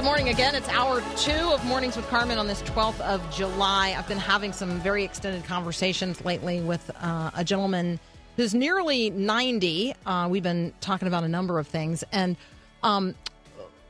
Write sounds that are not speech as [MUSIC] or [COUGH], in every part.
good morning again. It's hour two of Mornings with Carmen on this 12th of July. I've been having some very extended conversations lately with uh, a gentleman who's nearly 90. Uh, we've been talking about a number of things. And um,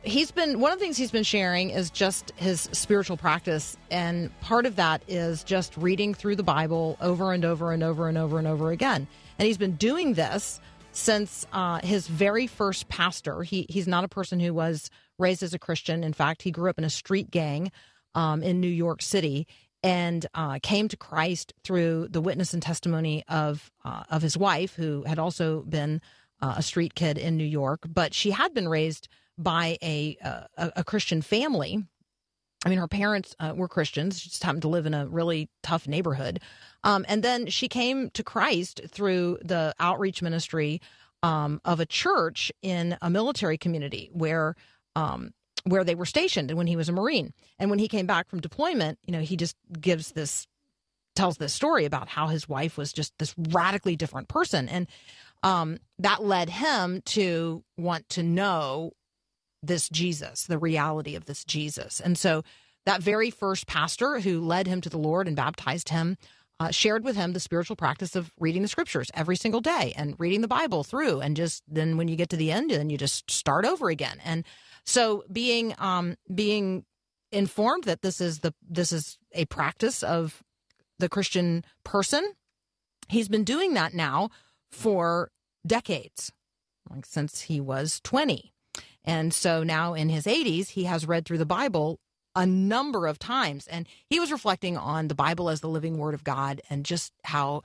he's been, one of the things he's been sharing is just his spiritual practice. And part of that is just reading through the Bible over and over and over and over and over again. And he's been doing this since uh, his very first pastor. He, he's not a person who was raised as a Christian. In fact, he grew up in a street gang um, in New York City and uh, came to Christ through the witness and testimony of uh, of his wife, who had also been uh, a street kid in New York, but she had been raised by a uh, a, a Christian family. I mean, her parents uh, were Christians. She just happened to live in a really tough neighborhood, um, and then she came to Christ through the outreach ministry um, of a church in a military community where um, where they were stationed and when he was a Marine. And when he came back from deployment, you know, he just gives this, tells this story about how his wife was just this radically different person. And um, that led him to want to know this Jesus, the reality of this Jesus. And so that very first pastor who led him to the Lord and baptized him uh, shared with him the spiritual practice of reading the scriptures every single day and reading the Bible through. And just then when you get to the end, then you just start over again. And so being um, being informed that this is the this is a practice of the Christian person, he's been doing that now for decades, like since he was 20. And so now in his 80s, he has read through the Bible a number of times. And he was reflecting on the Bible as the living word of God and just how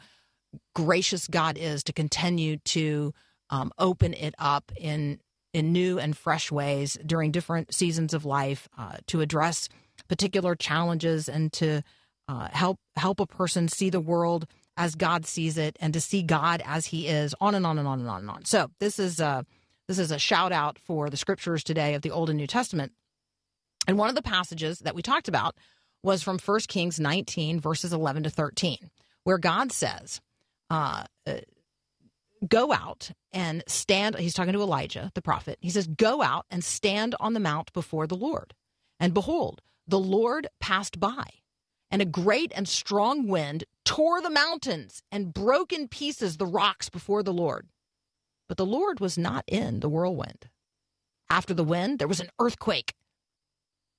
gracious God is to continue to um, open it up in in new and fresh ways during different seasons of life uh, to address particular challenges and to uh, help help a person see the world as God sees it and to see God as He is. On and on and on and on and on. So this is a this is a shout out for the scriptures today of the Old and New Testament. And one of the passages that we talked about was from 1 Kings 19 verses 11 to 13, where God says, uh, go out and stand. He's talking to Elijah, the prophet. He says, Go out and stand on the mount before the Lord. And behold, the Lord passed by, and a great and strong wind tore the mountains and broke in pieces the rocks before the Lord. But the Lord was not in the whirlwind. After the wind, there was an earthquake.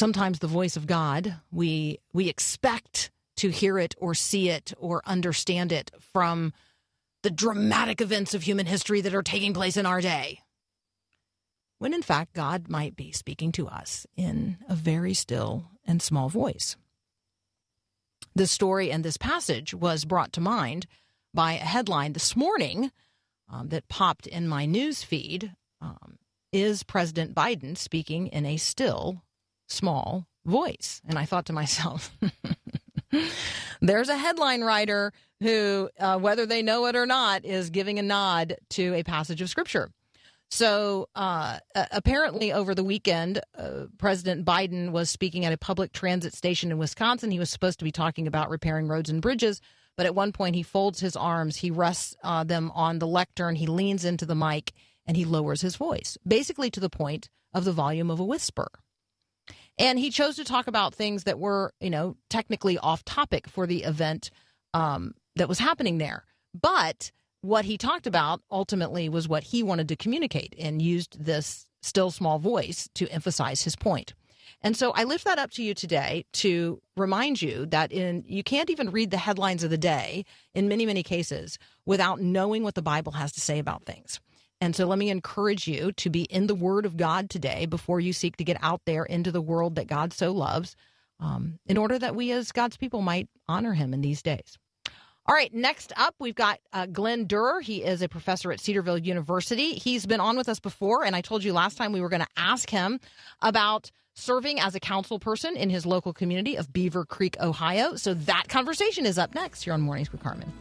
Sometimes the voice of God, we we expect to hear it or see it or understand it from the dramatic events of human history that are taking place in our day. When in fact, God might be speaking to us in a very still and small voice. This story and this passage was brought to mind by a headline this morning um, that popped in my news feed. Um, is President Biden speaking in a still, small voice? And I thought to myself, [LAUGHS] there's a headline writer who, uh, whether they know it or not, is giving a nod to a passage of scripture. So uh, apparently, over the weekend, uh, President Biden was speaking at a public transit station in Wisconsin. He was supposed to be talking about repairing roads and bridges, but at one point, he folds his arms, he rests uh, them on the lectern, he leans into the mic, and he lowers his voice, basically to the point of the volume of a whisper. And he chose to talk about things that were, you know, technically off topic for the event um, that was happening there. But what he talked about ultimately was what he wanted to communicate and used this still small voice to emphasize his point. And so I lift that up to you today to remind you that in you can't even read the headlines of the day in many many cases without knowing what the Bible has to say about things. And so let me encourage you to be in the Word of God today before you seek to get out there into the world that God so loves, um, in order that we as God's people might honor Him in these days. All right, next up, we've got uh, Glen Duerr. He is a professor at Cedarville University. He's been on with us before, and I told you last time we were going to ask him about serving as a council person in his local community of Beavercreek, Ohio. So that conversation is up next here on Mornings with Carmen.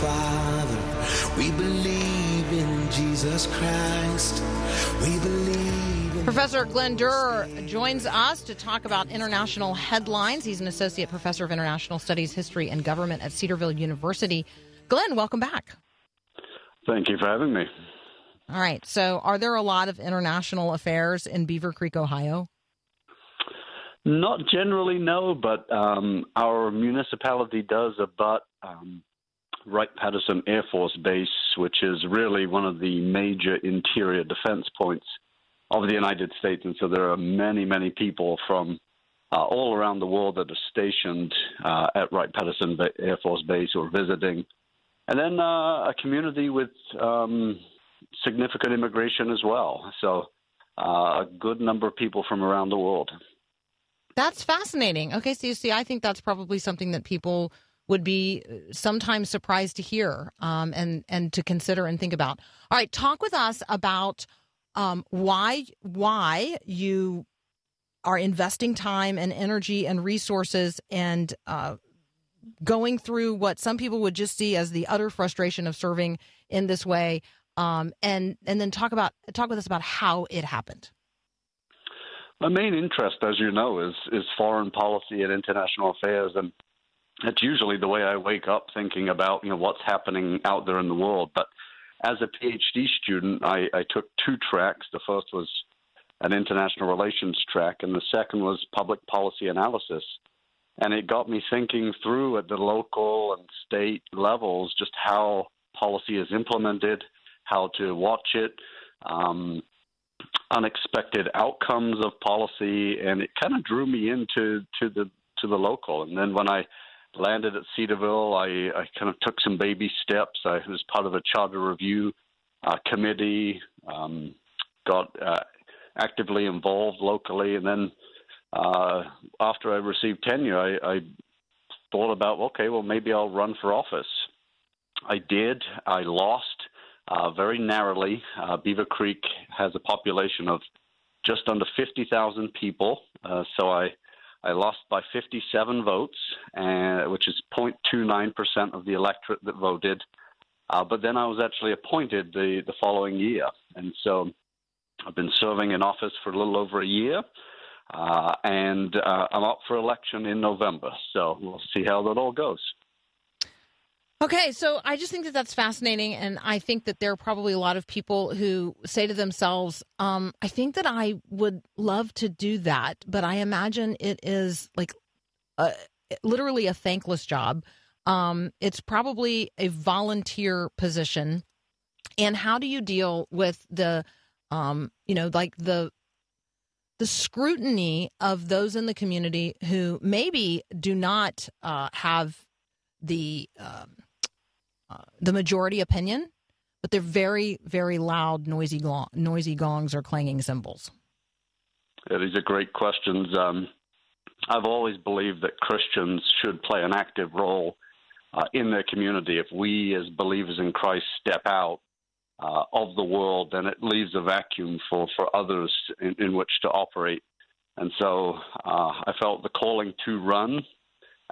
Father. We believe in Jesus Christ. We believe in Professor Glen Duerr joins us to talk about international headlines. He's an associate professor of international studies, history, and government at Cedarville University. Glen, welcome back. Thank you for having me. All right. So, are there a lot of international affairs in Beavercreek, Ohio? Not generally, no, but um, our municipality does abut um, Wright Patterson Air Force Base, which is really one of the major interior defense points of the United States. And so there are many, many people from uh, all around the world that are stationed uh, at Wright Patterson Air Force Base or visiting. And then uh, a community with um, significant immigration as well. So uh, a good number of people from around the world. That's fascinating. Okay, so you see, I think that's probably something that people would be sometimes surprised to hear um, and and to consider and think about. All right, talk with us about um, why why you are investing time and energy and resources and uh, going through what some people would just see as the utter frustration of serving in this way, um, and and then talk about talk with us about how it happened. My main interest, as you know, is is foreign policy and international affairs, and that's usually the way I wake up thinking about you know what's happening out there in the world. But as a PhD student, I, I took two tracks. The first was an international relations track, and the second was public policy analysis. And it got me thinking through at the local and state levels just how policy is implemented, how to watch it, um, unexpected outcomes of policy, and it kind of drew me into to the to the local. And then when I landed at Cedarville. I, I kind of took some baby steps. I was part of a charter review uh, committee, um, got uh, actively involved locally, and then uh, after I received tenure, I, I thought about, okay, well, maybe I'll run for office. I did. I lost uh, very narrowly. Uh, Beavercreek has a population of just under 50,000 people, uh, so I I lost by 57 votes, uh, which is 0.29% of the electorate that voted. Uh, but then I was actually appointed the, the following year. And so I've been serving in office for a little over a year. Uh, and uh, I'm up for election in November. So we'll see how that all goes. Okay, so I just think that that's fascinating, and I think that there are probably a lot of people who say to themselves, um, "I think that I would love to do that, but I imagine it is like a, literally a thankless job. Um, it's probably a volunteer position, and how do you deal with the, um, you know, like the the scrutiny of those in the community who maybe do not uh, have the um, uh, the majority opinion, but they're very, very loud, noisy, gong, noisy gongs or clanging cymbals? Yeah, these are great questions. Um, I've always believed that Christians should play an active role uh, in their community. If we, as believers in Christ, step out uh, of the world, then it leaves a vacuum for, for others in, in which to operate. And so uh, I felt the calling to run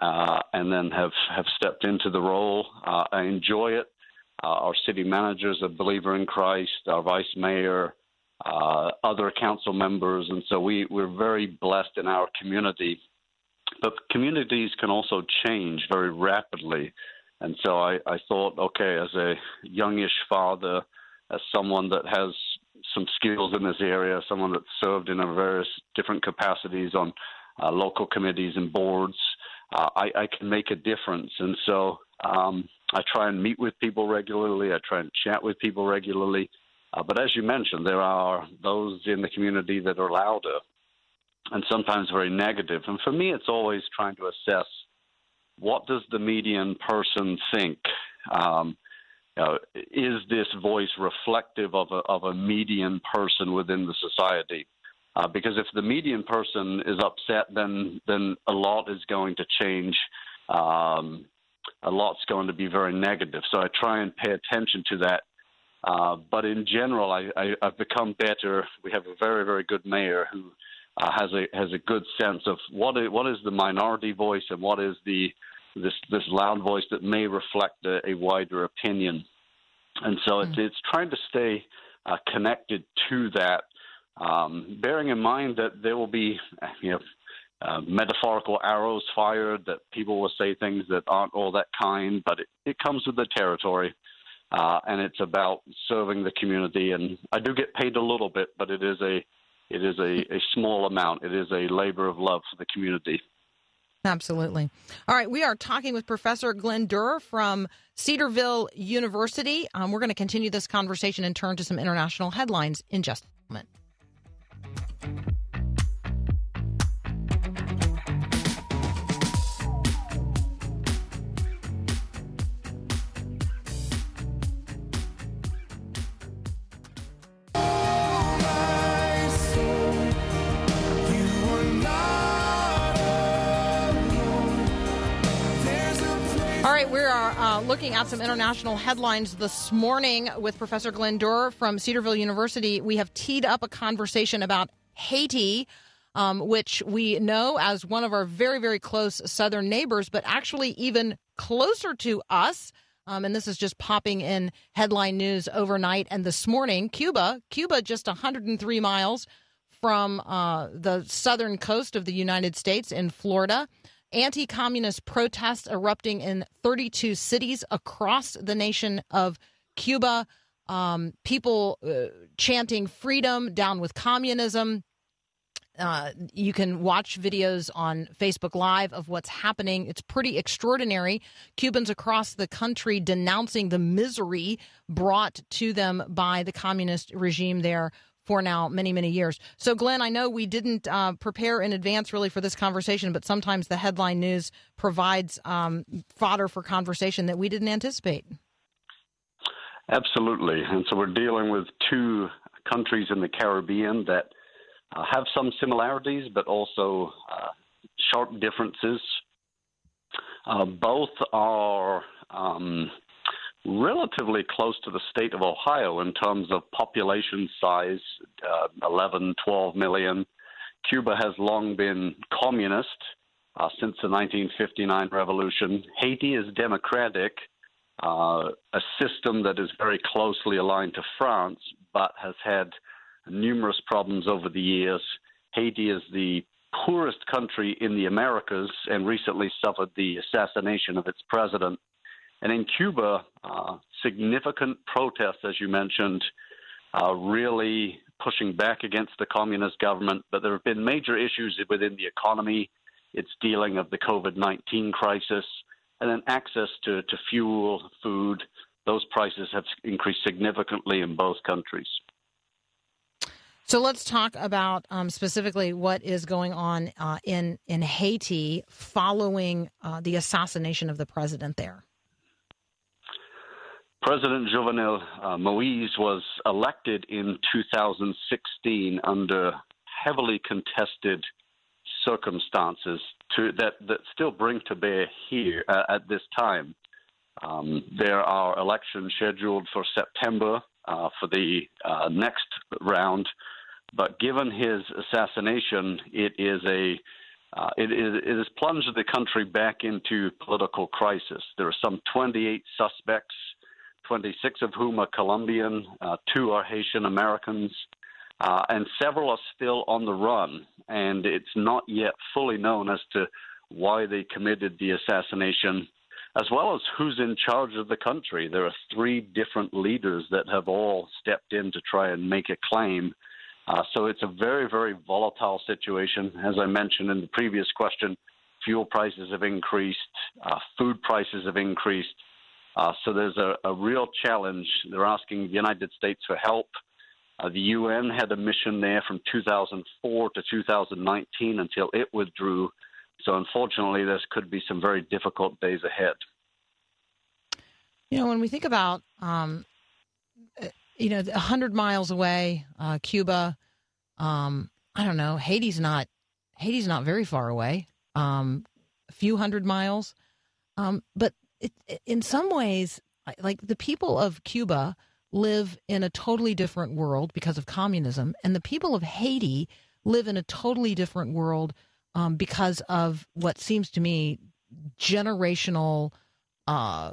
uh, and then have, have stepped into the role. Uh, I enjoy it. Uh, our city manager is a believer in Christ, our vice mayor, uh, other council members, and so we, we're very blessed in our community. But communities can also change very rapidly. And so I, I thought, okay, as a youngish father, as someone that has some skills in this area, someone that's served in various different capacities on uh, local committees and boards, uh, I, I, can make a difference. And so um, I try and meet with people regularly. I try and chat with people regularly. Uh, but as you mentioned, there are those in the community that are louder and sometimes very negative. And for me, it's always trying to assess what does the median person think. Um, you know, is this voice reflective of a, of a median person within the society? Uh, because if the median person is upset, then then a lot is going to change. Um, a lot's going to be very negative. So I try and pay attention to that. Uh, but in general, I, I, have become better. We have a very very good mayor who uh, has a has a good sense of what is, what is the minority voice and what is the this this loud voice that may reflect a, a wider opinion. And so mm-hmm. it's, it's trying to stay uh, connected to that um, bearing in mind that there will be, you know, uh, metaphorical arrows fired, that people will say things that aren't all that kind, but it, it comes with the territory. Uh, and it's about serving the community. And I do get paid a little bit, but it is a it is a, a small amount. It is a labor of love for the community. Absolutely. All right, we are talking with Professor Glen Duerr from Cedarville University. Um, we're going to continue this conversation and turn to some international headlines in just a moment. Looking at some international headlines this morning with Professor Glen Duerr from Cedarville University. We have teed up a conversation about Haiti, um, which we know as one of our very, very close southern neighbors, but actually even closer to us. Um, and this is just popping in headline news overnight and this morning. Cuba, Cuba, just 103 miles from uh, the southern coast of the United States in Florida. Anti communist protests erupting in 32 cities across the nation of Cuba. Um, people uh, chanting freedom, down with communism. Uh, you can watch videos on Facebook Live of what's happening. It's pretty extraordinary. Cubans across the country denouncing the misery brought to them by the communist regime there for now many, many years. So, Glen, I know we didn't uh, prepare in advance really for this conversation, but sometimes the headline news provides um, fodder for conversation that we didn't anticipate. Absolutely. And so we're dealing with two countries in the Caribbean that uh, have some similarities, but also uh, sharp differences. Uh, both are um, relatively close to the state of Ohio in terms of population size uh, 11, 12 million. Cuba has long been communist uh, since the 1959 revolution. Haiti is democratic, uh, a system that is very closely aligned to France, but has had numerous problems over the years. Haiti is the poorest country in the Americas and recently suffered the assassination of its president. And in Cuba, uh, significant protests, as you mentioned, uh, really pushing back against the communist government. But there have been major issues within the economy, its dealing of the COVID 19 crisis, and then access to, to fuel, food. Those prices have increased significantly in both countries. So let's talk about um, specifically what is going on uh, in in Haiti following uh, the assassination of the president there. President Jovenel uh, Moise was elected in 2016 under heavily contested circumstances to, that, that still bring to bear here uh, at this time. Um, there are elections scheduled for September uh, for the uh, next round, but given his assassination, it is a uh, it, is, it has plunged the country back into political crisis. There are some 28 suspects 26 of whom are Colombian, uh, two are Haitian Americans, uh, and several are still on the run. And it's not yet fully known as to why they committed the assassination. as well as who's in charge of the country. There are three different leaders that have all stepped in to try and make a claim. Uh, so it's a very, very volatile situation. As I mentioned in the previous question, fuel prices have increased, uh, food prices have increased. Uh, so there's a, a, real challenge. They're asking the United States for help. Uh, the UN had a mission there from 2004 to 2019 until it withdrew. So unfortunately, this could be some very difficult days ahead. You know, when we think about, um, uh, you know, 100 miles away, uh, Cuba, um, I don't know, Haiti's not, Haiti's not very far away, um, a few hundred miles. Um, but it, in some ways, like the people of Cuba live in a totally different world because of communism, and the people of Haiti live in a totally different world um, because of what seems to me generational uh,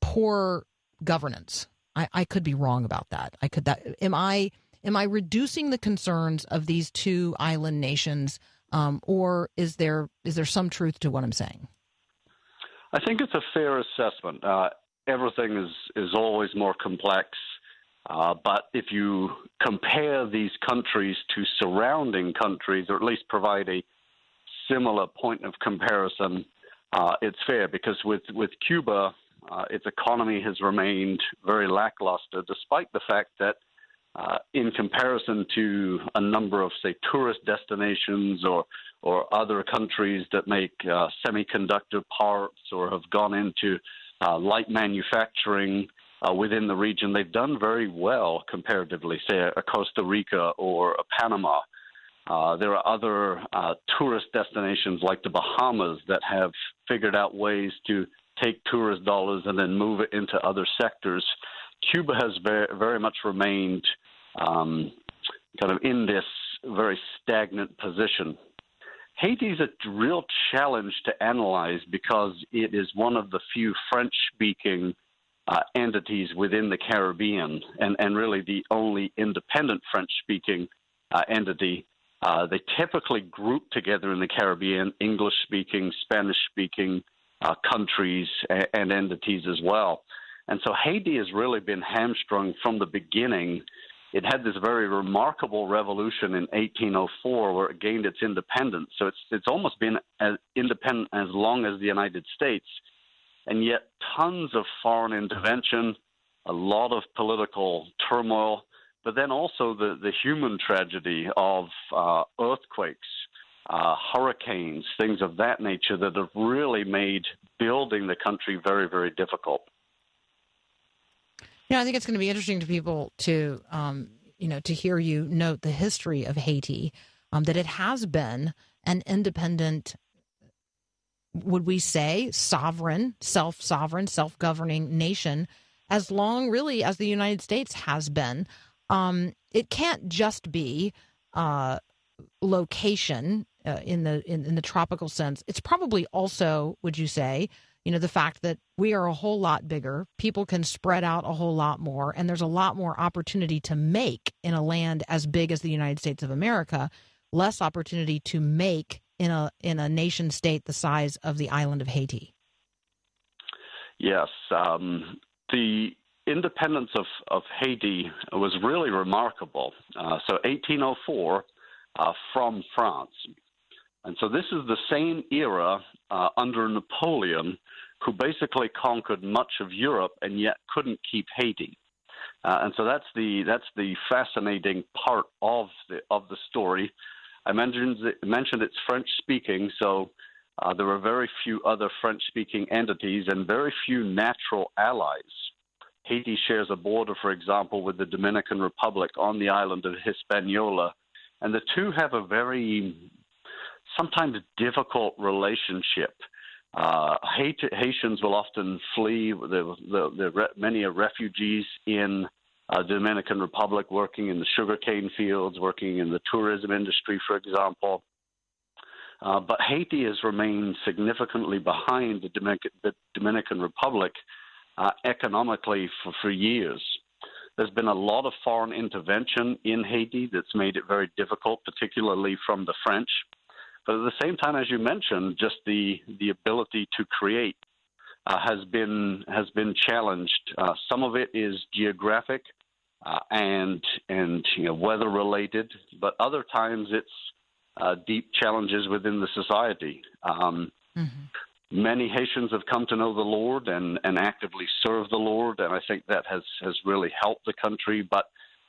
poor governance. I, I could be wrong about that. I could that am I am I reducing the concerns of these two island nations, um, or is there is there some truth to what I'm saying? I think it's a fair assessment. Uh, everything is is always more complex. Uh, but if you compare these countries to surrounding countries, or at least provide a similar point of comparison, uh, it's fair because with, with Cuba, uh, its economy has remained very lackluster, despite the fact that, uh, in comparison to a number of, say, tourist destinations or or other countries that make uh, semiconductor parts or have gone into uh, light manufacturing uh, within the region, they've done very well comparatively, say, a Costa Rica or a Panama. Uh, there are other uh, tourist destinations like the Bahamas that have figured out ways to take tourist dollars and then move it into other sectors. Cuba has very, very much remained um, kind of in this very stagnant position. Haiti is a real challenge to analyze because it is one of the few French speaking uh, entities within the Caribbean and, and really the only independent French speaking uh, entity uh, they typically group together in the Caribbean English speaking, Spanish speaking uh, countries and, and, entities as well. And so Haiti has really been hamstrung from the beginning. It had this very remarkable revolution in 1804 where it gained its independence. So it's, it's almost been as independent as long as the United States. And yet, tons of foreign intervention, a lot of political turmoil, but then also the, the human tragedy of uh, earthquakes, uh, hurricanes, things of that nature that have really made building the country very, very difficult. Yeah, I think it's going to be interesting to people to, um, you know, to hear you note the history of Haiti, um, that it has been an independent, would we say, sovereign, self sovereign, self governing nation as long, really, as the United States has been. Um, it can't just be uh, location uh, in the in, in the tropical sense. It's probably also, would you say, you know, the fact that we are a whole lot bigger, people can spread out a whole lot more, and there's a lot more opportunity to make in a land as big as the United States of America, less opportunity to make in a in a nation state the size of the island of Haiti. Yes, um, the independence of, of Haiti was really remarkable. Uh, so 1804 uh, from France. And so this is the same era uh, under Napoleon, who basically conquered much of Europe and yet couldn't keep Haiti. Uh, and so that's the that's the fascinating part of the of the story. I mentioned mentioned it's French speaking, so uh, there are very few other French speaking entities and very few natural allies Haiti shares a border, for example, with the Dominican Republic on the island of Hispaniola. And the two have a very sometimes difficult relationship. Uh, Haitians will often flee. There, many are refugees in uh, Dominican Republic, working in the sugarcane fields, working in the tourism industry, for example. Uh, but Haiti has remained significantly behind the Dominican, the Dominican Republic uh, economically for, for years. There's been a lot of foreign intervention in Haiti that's made it very difficult, particularly from the French. But at the same time, as you mentioned, just the, the ability to create uh, has been has been challenged. Uh, some of it is geographic uh, and and you know, weather related, but other times it's uh, deep challenges within the society. Um, mm-hmm. Many Haitians have come to know the Lord and, and actively serve the Lord, and I think that has, has really helped the country. But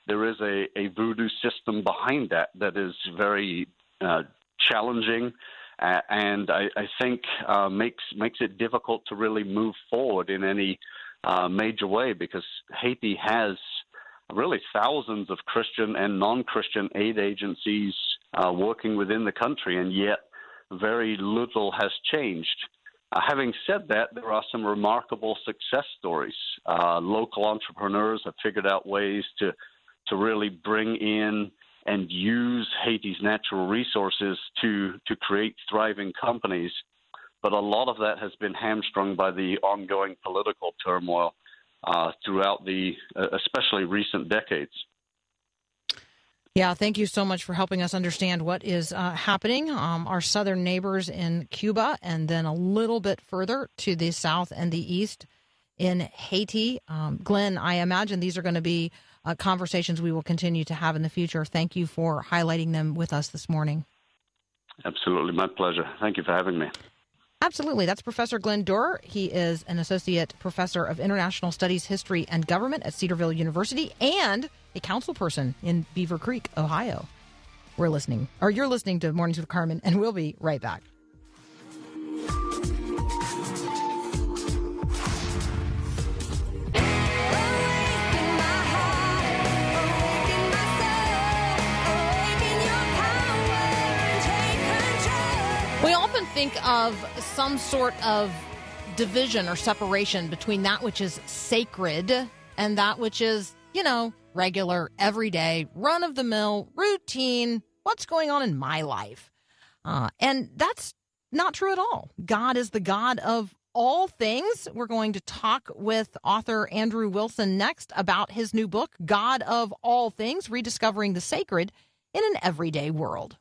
there is a, a voodoo system behind that that is very uh, challenging, uh, and I, I think uh, makes makes it difficult to really move forward in any uh, major way because Haiti has really thousands of Christian and non-Christian aid agencies uh, working within the country, and yet very little has changed. Uh, having said that, there are some remarkable success stories. Uh, local entrepreneurs have figured out ways to to really bring in and use Haiti's natural resources to to create thriving companies. But a lot of that has been hamstrung by the ongoing political turmoil uh, throughout the, uh, especially recent decades. Yeah, thank you so much for helping us understand what is uh, happening. Um, our southern neighbors in Cuba, and then a little bit further to the south and the east in Haiti. Um, Glen, I imagine these are going to be uh, conversations we will continue to have in the future. Thank you for highlighting them with us this morning. Absolutely, my pleasure. Thank you for having me. Absolutely. That's Professor Glen Duerr. He is an associate professor of international studies, history, and government at Cedarville University and a council person in Beavercreek, Ohio. We're listening, or you're listening to Mornings with Carmen, and we'll be right back. We often think of some sort of division or separation between that which is sacred and that which is, you know, regular, everyday, run of the mill, routine, what's going on in my life. Uh, and that's not true at all. God is the God of all things. We're going to talk with author Andrew Wilson next about his new book, God of All Things Rediscovering the Sacred in an Everyday World.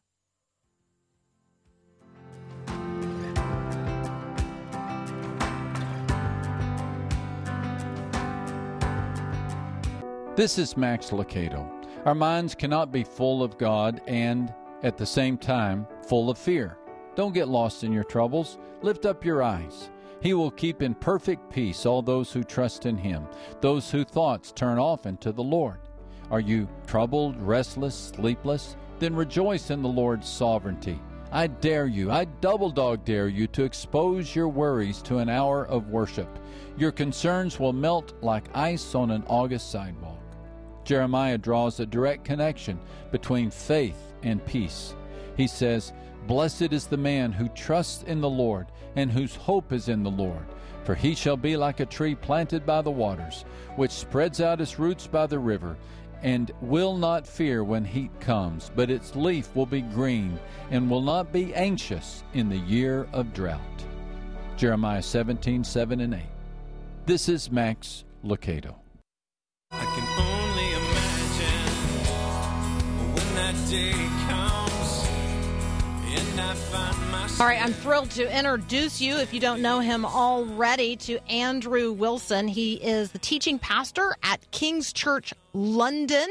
This is Max Lucado. Our minds cannot be full of God and, at the same time, full of fear. Don't get lost in your troubles. Lift up your eyes. He will keep in perfect peace all those who trust in Him, those whose thoughts turn often to the Lord. Are you troubled, restless, sleepless? Then rejoice in the Lord's sovereignty. I dare you, I double dog dare you to expose your worries to an hour of worship. Your concerns will melt like ice on an August sidewalk. Jeremiah draws a direct connection between faith and peace. He says, Blessed is the man who trusts in the Lord and whose hope is in the Lord. For he shall be like a tree planted by the waters, which spreads out its roots by the river, and will not fear when heat comes, but its leaf will be green, and will not be anxious in the year of drought. Jeremiah 17, 7 and 8. This is Max Lucado. All right, I'm thrilled to introduce you, if you don't know him already, to Andrew Wilson. He is the teaching pastor at King's Church London.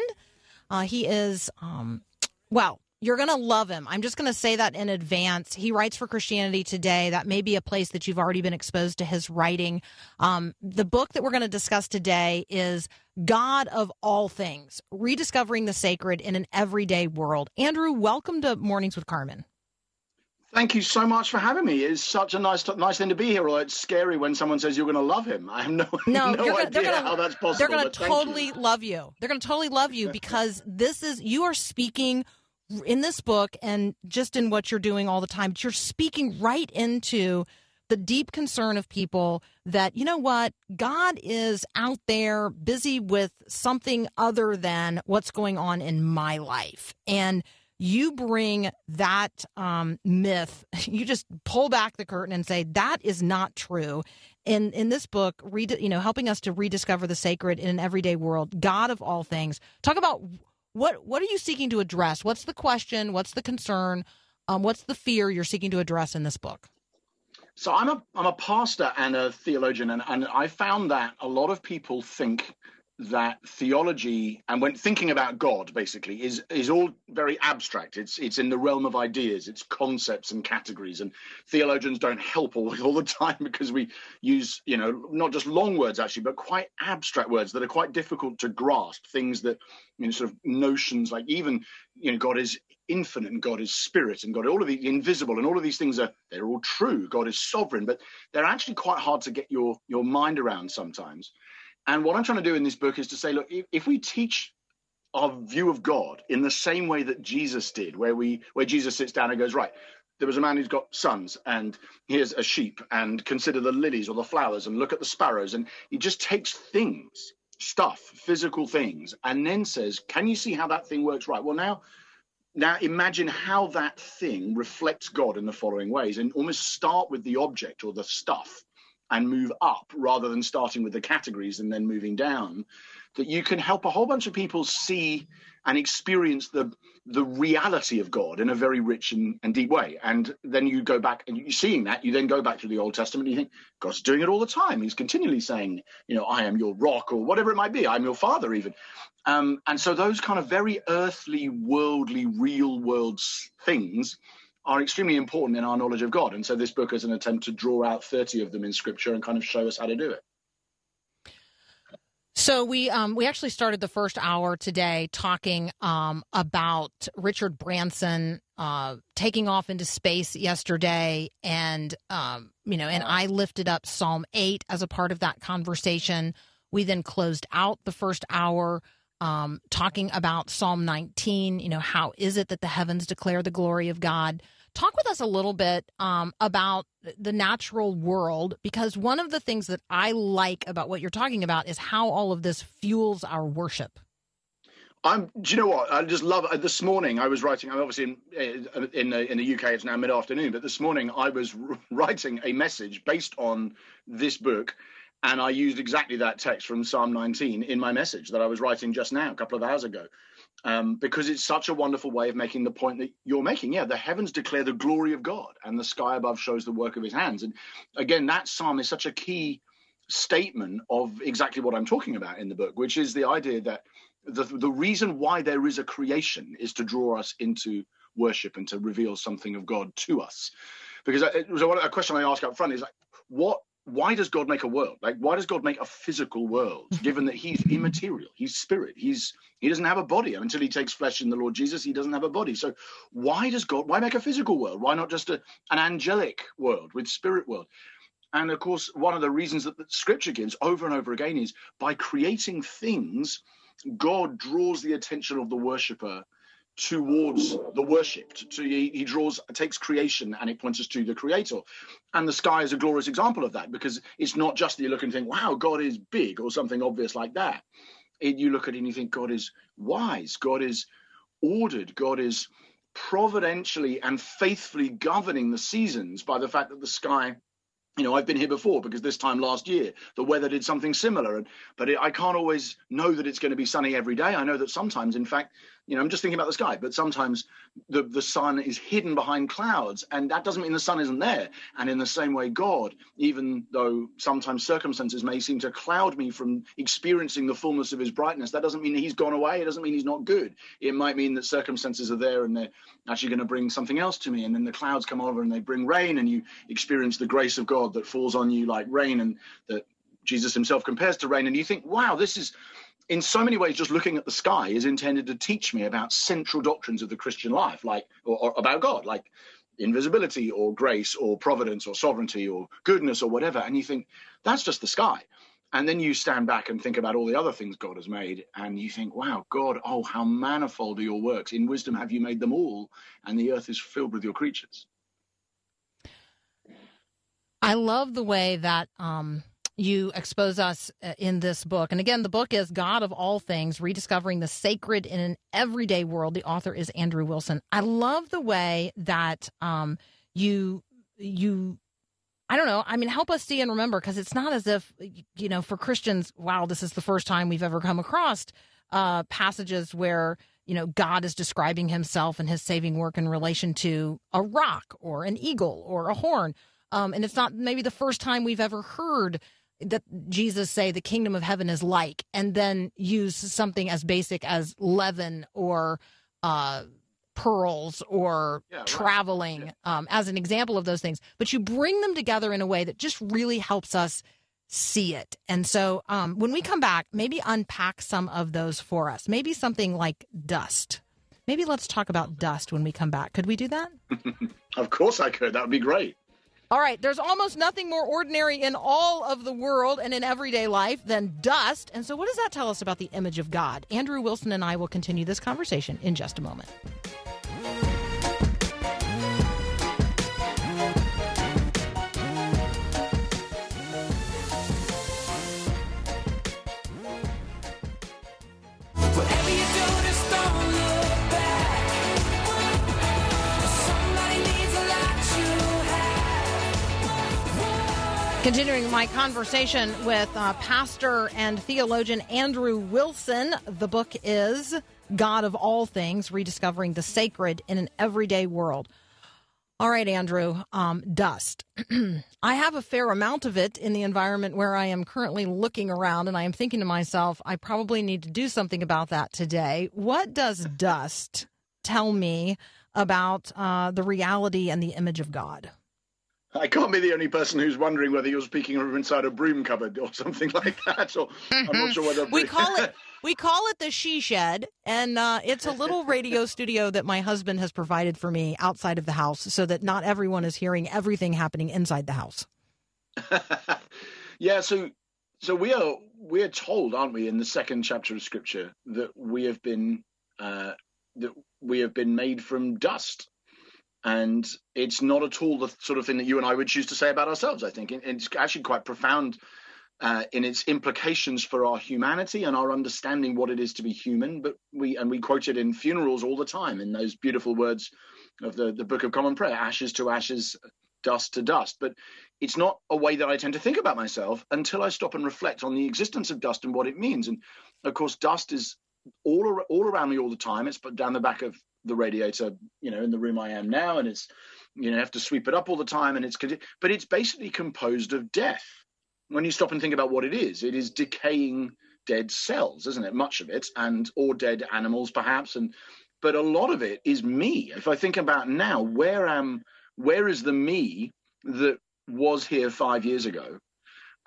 Uh, he is, um, well, you're going to love him. I'm just going to say that in advance. He writes for Christianity Today. That may be a place that you've already been exposed to his writing. Um, the book that we're going to discuss today is God of All Things Rediscovering the Sacred in an Everyday World. Andrew, welcome to Mornings with Carmen. Thank you so much for having me. It's such a nice, nice thing to be here. Although it's scary when someone says you're going to love him. I have no, [LAUGHS] no, no gonna, idea gonna, how that's possible. They're going to totally love you. They're going to totally love you because this is you are speaking in this book and just in what you're doing all the time, you're speaking right into the deep concern of people that, you know what, God is out there busy with something other than what's going on in my life. And you bring that um, myth, [LAUGHS] you just pull back the curtain and say, that is not true. In, in this book, read, you know, helping us to rediscover the sacred in an everyday world, God of all things. Talk about what what are you seeking to address? What's the question? What's the concern? Um, what's the fear you're seeking to address in this book? So I'm a I'm a pastor and a theologian, and, and I found that a lot of people think that theology and when thinking about God basically is is all very abstract. It's it's in the realm of ideas, it's concepts and categories, and theologians don't help all, [LAUGHS] all the time because we use you know not just long words actually, but quite abstract words that are quite difficult to grasp. Things that you know sort of notions like even you know God is infinite and God is spirit and God all of the invisible and all of these things are they're all true. God is sovereign, but they're actually quite hard to get your your mind around sometimes. And what I'm trying to do in this book is to say, look, if, we teach our view of God in the same way that Jesus did, where we where Jesus sits down and goes, right, there was a man who's got sons, and here's a sheep, and consider the lilies or the flowers, and look at the sparrows, and he just takes things, stuff, physical things, and then says, can you see how that thing works? Right. Well, now now imagine how that thing reflects God in the following ways, and almost start with the object or the stuff and move up rather than starting with the categories and then moving down. That you can help a whole bunch of people see and experience the the reality of God in a very rich and, and deep way. And then you go back and you seeing that, you then go back to the Old Testament and you think, God's doing it all the time. He's continually saying, you know, I am your rock or whatever it might be. I'm your father even. Um, and so those kind of very earthly, worldly, real world things are extremely important in our knowledge of God. And so this book is an attempt to draw out 30 of them in scripture and kind of show us how to do it. So we um, we actually started the first hour today talking um, about Richard Branson uh, taking off into space yesterday, and um, you know, and I lifted up Psalm eight as a part of that conversation. We then closed out the first hour um, talking about Psalm 19. You know, how is it that the heavens declare the glory of God? Talk with us a little bit um, about the natural world, because one of the things that I like about what you're talking about is how all of this fuels our worship. I'm. Do you know what? I just love. Uh, this morning, I was writing. I'm obviously in uh, in the, in the UK. It's now mid afternoon, but this morning I was writing a message based on this book, and I used exactly that text from Psalm 19 in my message that I was writing just now, a couple of hours ago, um, because it's such a wonderful way of making the point that you're making. Yeah, the heavens declare the glory of God, and the sky above shows the work of His hands. And again, that psalm is such a key statement of exactly what I'm talking about in the book, which is the idea that the the reason why there is a creation is to draw us into worship and to reveal something of God to us. Because it was a, a question I ask up front is like, what why does God make a world? Like, why does God make a physical world, [LAUGHS] given that He's immaterial? He's spirit. He's He doesn't have a body until He takes flesh in the Lord Jesus. He doesn't have a body. So, why does God? Why make a physical world? Why not just a, an angelic world with spirit world? And of course, one of the reasons that the Scripture gives over and over again is by creating things, God draws the attention of the worshipper towards the worshipped. To, he, he, draws, takes creation and it points us to the creator. And the sky is a glorious example of that because it's not just that you look and think, wow, God is big or something obvious like that. It, you look at it and you think, God is wise, God is ordered, God is providentially and faithfully governing the seasons by the fact that the sky you know, I've been here before because this time last year the weather did something similar, and but it, I can't always know that it's going to be sunny every day. I know that sometimes, in fact, you know, I'm just thinking about the sky, but sometimes the, the sun is hidden behind clouds, and that doesn't mean the sun isn't there. And in the same way, God, even though sometimes circumstances may seem to cloud me from experiencing the fullness of his brightness, that doesn't mean he's gone away. It doesn't mean he's not good. It might mean that circumstances are there and they're actually going to bring something else to me. And then the clouds come over and they bring rain, and you experience the grace of God that falls on you like rain, and that Jesus himself compares to rain. And you think, wow, this is in so many ways, just looking at the sky is intended to teach me about central doctrines of the Christian life, like or, or, about God, like invisibility or grace or providence or sovereignty or goodness or whatever. And you think that's just the sky. And then you stand back and think about all the other things God has made, and you think, wow, God, oh, how manifold are your works. In wisdom have you made them all, and the earth is filled with your creatures. I love the way that um, you expose us uh, in this book. And again, the book is God of All Things Rediscovering the Sacred in an Everyday World. The author is Andrew Wilson. I love the way that um, you, you, I don't know. I mean, help us see and remember because it's not as if, you know, for Christians, wow, this is the first time we've ever come across uh, passages where, you know, God is describing himself and his saving work in relation to a rock or an eagle or a horn Um, and it's not maybe the first time we've ever heard that Jesus say the kingdom of heaven is like, and then use something as basic as leaven or uh, pearls or Yeah, right. traveling Yeah. um, as an example of those things. But you bring them together in a way that just really helps us see it. And so um, when we come back, maybe unpack some of those for us. Maybe something like dust. Maybe let's talk about dust when we come back. Could we do that? [LAUGHS] Of course I could. That would be great. All right, there's almost nothing more ordinary in all of the world and in everyday life than dust. And so, what does that tell us about the image of God? Andrew Wilson and I will continue this conversation in just a moment. Continuing my conversation with uh, pastor and theologian Andrew Wilson. The book is God of All Things Rediscovering the Sacred in an Everyday World. All right, Andrew, um, dust. [CLEARS THROAT] I have a fair amount of it in the environment where I am currently looking around, and I am thinking to myself, I probably need to do something about that today. What does dust tell me about uh, the reality and the image of God? [LAUGHS] I can't be the only person who's wondering whether you're speaking from inside a broom cupboard or something [LAUGHS] like that. Or I'm not sure whether we [LAUGHS] call it we call it the she shed and uh, it's a little radio studio that my husband has provided for me outside of the house so that not everyone is hearing everything happening inside the house yeah. So, so we are we are told, aren't we, in the second chapter of Scripture that we have been uh, that we have been made from dust. And it's not at all the sort of thing that you and I would choose to say about ourselves. I think it's actually quite profound uh, in its implications for our humanity and our understanding what it is to be human. But we and we quote it in funerals all the time in those beautiful words of the the Book of Common Prayer: "Ashes to ashes, dust to dust." But it's not a way that I tend to think about myself until I stop and reflect on the existence of dust and what it means. And of course, dust is all all around me all the time. It's down the back of the radiator, you know, in the room I am now, and it's you know, have to sweep it up all the time, and it's but it's basically composed of death. When you stop and think about what it is, it is decaying dead cells, isn't it? Much of it, and or dead animals perhaps, and but a lot of it is me. If I think about now, where am where is the me that was here five years ago?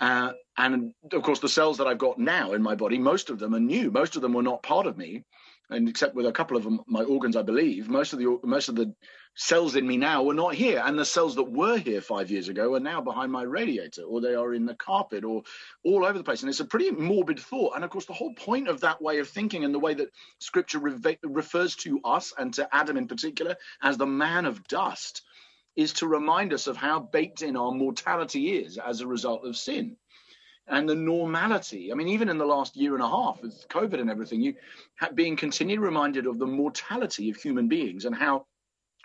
Uh, and of course, the cells that I've got now in my body, most of them are new. Most of them were not part of me, and except with a couple of my organs, I believe, most of the most of the cells in me now were not here, and the cells that were here five years ago are now behind my radiator, or they are in the carpet, or all over the place. And it's a pretty morbid thought. And of course, the whole point of that way of thinking and the way that Scripture re- refers to us and to Adam in particular as the man of dust is to remind us of how baked in our mortality is as a result of sin and the normality. I mean, even in the last year and a half with COVID and everything, you have being continually reminded of the mortality of human beings and how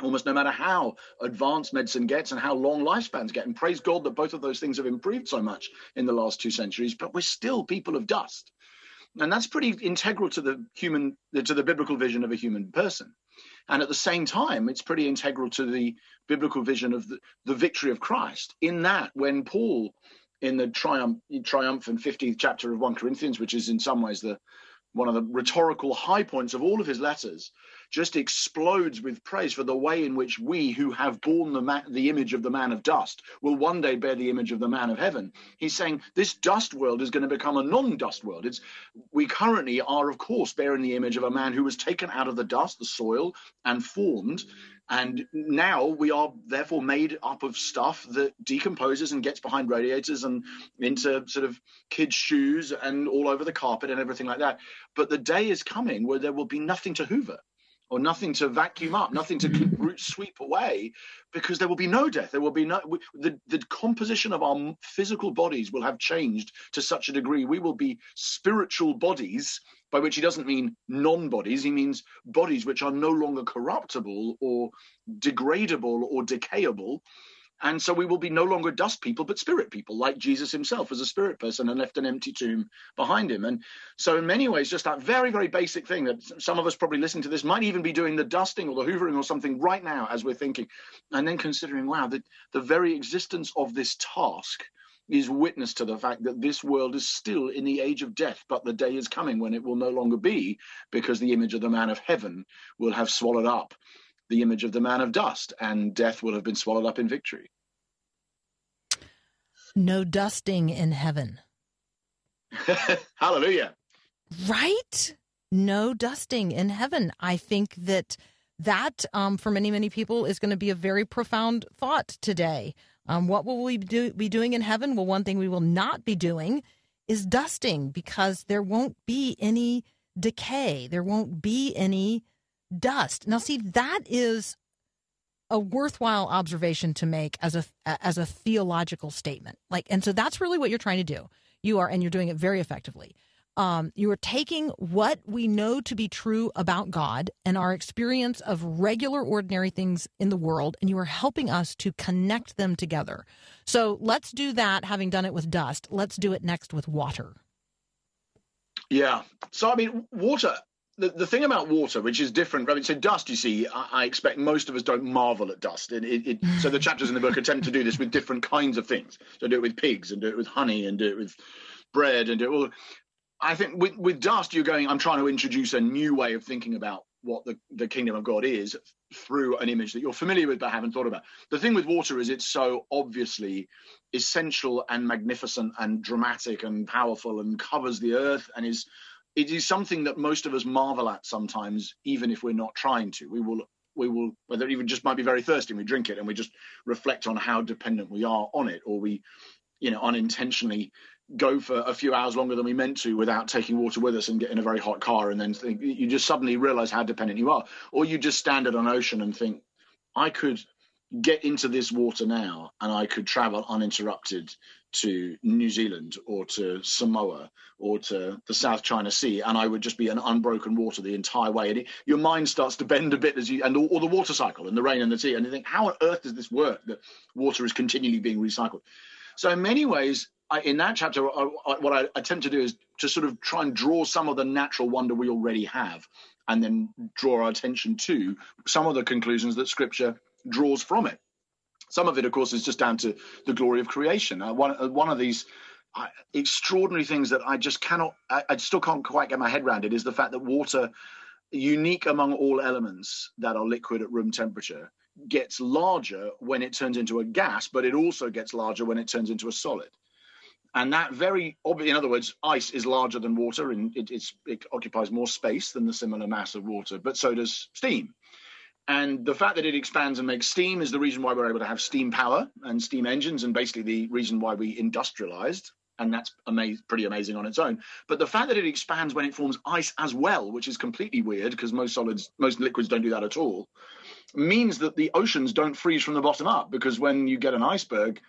almost no matter how advanced medicine gets and how long lifespans get, and praise God that both of those things have improved so much in the last two centuries, but we're still people of dust. And that's pretty integral to the human, to the biblical vision of a human person. And at the same time, it's pretty integral to the biblical vision of the, the victory of Christ. In that, when Paul, in the triumph, triumphant 50th chapter of 1 Corinthians, which is in some ways the one of the rhetorical high points of all of his letters, just explodes with praise for the way in which we, who have borne the, ma- the image of the man of dust, will one day bear the image of the man of heaven. He's saying this dust world is going to become a non-dust world. It's we currently are, of course, bearing the image of a man who was taken out of the dust, the soil, and formed. And now we are therefore made up of stuff that decomposes and gets behind radiators and into sort of kids' shoes and all over the carpet and everything like that. But the day is coming where there will be nothing to hoover or nothing to vacuum up, nothing to root sweep away, because there will be no death. There will be no the the composition of our physical bodies will have changed to such a degree. We will be spiritual bodies, by which he doesn't mean non-bodies. He means bodies which are no longer corruptible or degradable or decayable, And so we will be no longer dust people, but spirit people, like Jesus himself was a spirit person and left an empty tomb behind him. And so, in many ways, just that very, very basic thing that some of us probably listening to this might even be doing the dusting or the hoovering or something right now as we're thinking, and then considering, wow, the, the very existence of this task is witness to the fact that this world is still in the age of death, but the day is coming when it will no longer be, because the image of the man of heaven will have swallowed up the image of the man of dust, and death will have been swallowed up in victory. No dusting in heaven. [LAUGHS] Hallelujah. Right? No dusting in heaven. I think that that, um, for many, many people, is going to be a very profound thought today. Um, what will we do, be doing in heaven? Well, one thing we will not be doing is dusting because there won't be any decay. There won't be any dust. Now, see, that is a worthwhile observation to make as a as a theological statement. Like, and so that's really what you're trying to do. You are, and you're doing it very effectively. Um, you are taking what we know to be true about God and our experience of regular, ordinary things in the world, and you are helping us to connect them together. So let's do that. Having done it with dust, let's do it next with water. Yeah. So I mean, water the, the thing about water, which is different, I so dust, you see, I, I expect most of us don't marvel at dust. It, it, so the chapters in the book attempt to do this with different kinds of things. So do it with pigs and do it with honey and do it with bread and do it. all. I think with, with dust, you're going, I'm trying to introduce a new way of thinking about what the, the kingdom of God is through an image that you're familiar with but haven't thought about. The thing with water is it's so obviously essential and magnificent and dramatic and powerful and covers the earth and is it is something that most of us marvel at sometimes, even if we're not trying to. We will we will whether even just might be very thirsty and we drink it and we just reflect on how dependent we are on it, or we, you know, unintentionally go for a few hours longer than we meant to without taking water with us and get in a very hot car and then think, you just suddenly realize how dependent you are or you just stand at an ocean and think i could get into this water now and i could travel uninterrupted to New Zealand or to Samoa or to the South China Sea, and I would just be an unbroken water the entire way. And it, your mind starts to bend a bit as you, and or, the water cycle and the rain and the sea, and you think, how on earth does this work? That water is continually being recycled. So in many ways, I, in that chapter, I, I, what I attempt to do is to sort of try and draw some of the natural wonder we already have, and then draw our attention to some of the conclusions that Scripture draws from it. Some of it, of course, is just down to the glory of creation. Uh, one, uh, one of these uh, extraordinary things that I just cannot, I, I, still can't quite get my head around it is the fact that water, unique among all elements that are liquid at room temperature, gets larger when it turns into a gas, but it also gets larger when it turns into a solid. And that very, in other words, ice is larger than water and it, it occupies more space than the similar mass of water, but so does steam. And the fact that it expands and makes steam is the reason why we're able to have steam power and steam engines, and basically the reason why we industrialized. And that's ama- pretty amazing on its own. But the fact that it expands when it forms ice as well, which is completely weird because most solids, most liquids don't do that at all, means that the oceans don't freeze from the bottom up. Because when you get an iceberg,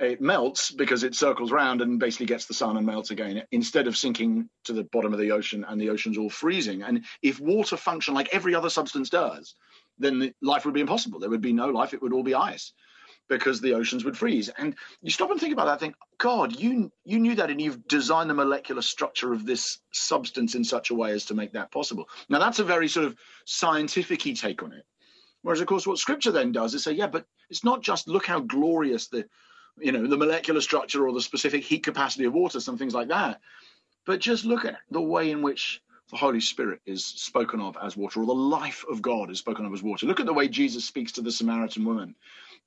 it melts because it circles around and basically gets the sun and melts again instead of sinking to the bottom of the ocean and the ocean's all freezing. And if water functioned like every other substance does, then life would be impossible. There would be no life. It would all be ice because the oceans would freeze. And you stop and think about that. Think, God, you you knew that, and you've designed the molecular structure of this substance in such a way as to make that possible. Now, that's a very sort of scientific take on it. Whereas, of course, what Scripture then does is say, yeah, but it's not just look how glorious the you know the molecular structure or the specific heat capacity of water, some things like that, but just look at the way in which the Holy Spirit is spoken of as water, or the life of God is spoken of as water. Look at the way Jesus speaks to the Samaritan woman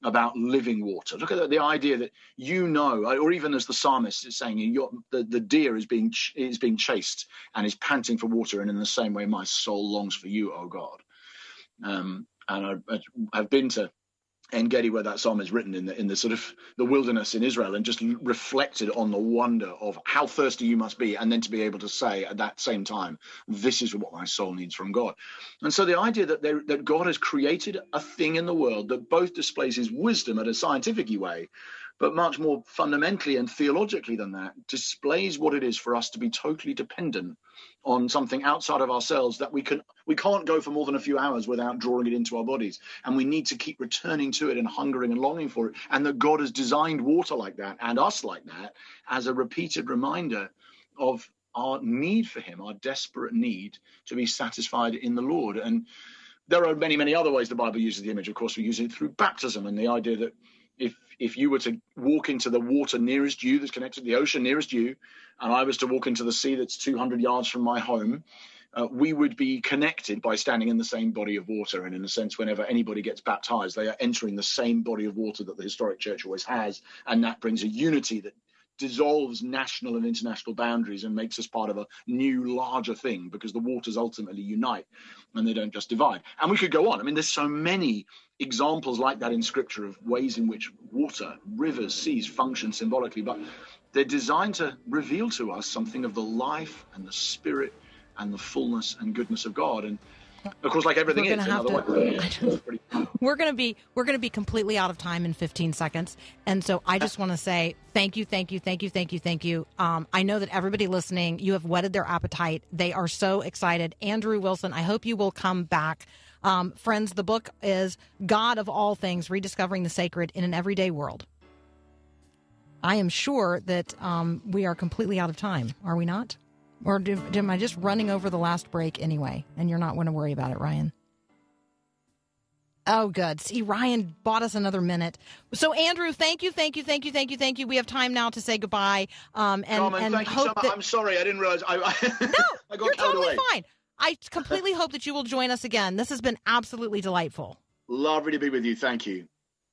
about living water. Look at the, the idea that you know, or even as the psalmist is saying, the, the deer is being is being chased and is panting for water, and in the same way, my soul longs for you, O God. Um, and I, I've been to En Gedi, where that psalm is written in the in the sort of the wilderness in Israel, and just reflected on the wonder of how thirsty you must be, and then to be able to say at that same time, "This is what my soul needs from God." And so the idea that that God has created a thing in the world that both displays His wisdom in a scientific way, but much more fundamentally and theologically than that, displays what it is for us to be totally dependent on something outside of ourselves that we can we can't go for more than a few hours without drawing it into our bodies. And we need to keep returning to it and hungering and longing for it. And that god has designed water like that and us like that as a repeated reminder of our need for him our desperate need to be satisfied in the lord. And there are many many other ways the bible uses the image. Of course we use it through baptism and the idea that if if you were to walk into the water nearest you that's connected to the ocean nearest you and I was to walk into the sea that's 200 yards from my home, uh, we would be connected by standing in the same body of water. And in a sense, whenever anybody gets baptized, they are entering the same body of water that the historic church always has. And that brings a unity that dissolves national and international boundaries and makes us part of a new, larger thing because the waters ultimately unite and they don't just divide. And we could go on. I mean, there's so many examples like that in scripture of ways in which water, rivers, seas function symbolically. But they're designed to reveal to us something of the life and the spirit and the fullness and goodness of God. And of course, like everything we're is, to, [LAUGHS] we're going to be we're going to be completely out of time in 15 seconds, and so I just want to say thank you, thank you, thank you, thank you, thank you. Um, I know that everybody listening, you have whetted their appetite. They are so excited. Andrew Wilson, I hope you will come back. Um, friends, the book is God of All Things: Rediscovering the Sacred in an Everyday World. I am sure that um, we are completely out of time, are we not? Or do, am I just running over the last break anyway? And you're not going to worry about it, Ryan. Oh, good. See, Ryan bought us another minute. So, Andrew, thank you, thank you, thank you, thank you, thank you. We have time now to say goodbye. Um, and, Carmen, and thank hope you so that... I'm sorry, I didn't realize. I, I [LAUGHS] no, I got you're totally away. fine. I completely hope that you will join us again. This has been absolutely delightful. Lovely to be with you. Thank you.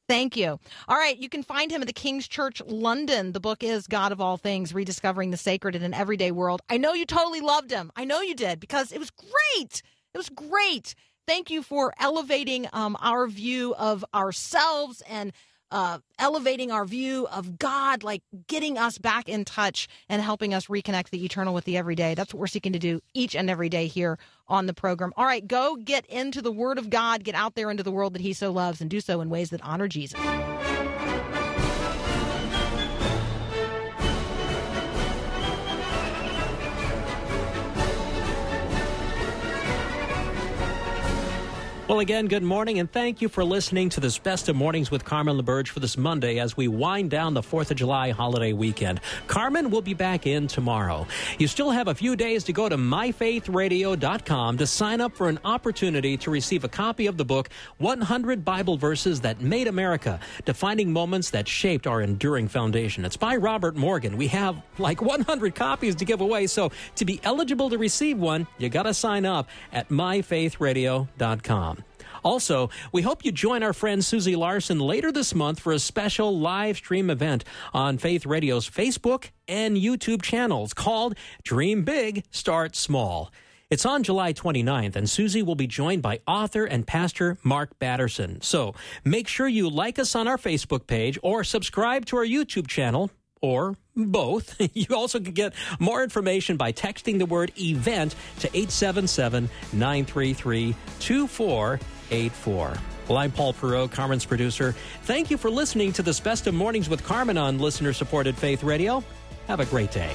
Thank you. All right, you can find him at the King's Church London. The book is God of All Things Rediscovering the Sacred in an Everyday World. I know you totally loved him. I know you did because it was great. It was great. Thank you for elevating um, our view of ourselves and uh, elevating our view of God, like getting us back in touch and helping us reconnect the eternal with the everyday. That's what we're seeking to do each and every day here on the program. All right, go get into the Word of God, get out there into the world that He so loves, and do so in ways that honor Jesus. Well, again, good morning, and thank you for listening to this Best of Mornings with Carmen LaBerge for this Monday as we wind down the 4th of July holiday weekend. Carmen will be back in tomorrow. You still have a few days to go to myfaithradio.com to sign up for an opportunity to receive a copy of the book, 100 Bible Verses That Made America Defining Moments That Shaped Our Enduring Foundation. It's by Robert Morgan. We have like 100 copies to give away, so to be eligible to receive one, you got to sign up at myfaithradio.com. Also, we hope you join our friend Susie Larson later this month for a special live stream event on Faith Radio's Facebook and YouTube channels called Dream Big, Start Small. It's on July 29th, and Susie will be joined by author and pastor Mark Batterson. So make sure you like us on our Facebook page or subscribe to our YouTube channel or both. [LAUGHS] You also can get more information by texting the word event to 877 933 2484. Well, I'm Paul Perot, Carmen's producer. Thank you for listening to this Best of Mornings with Carmen on listener supported Faith Radio. Have a great day.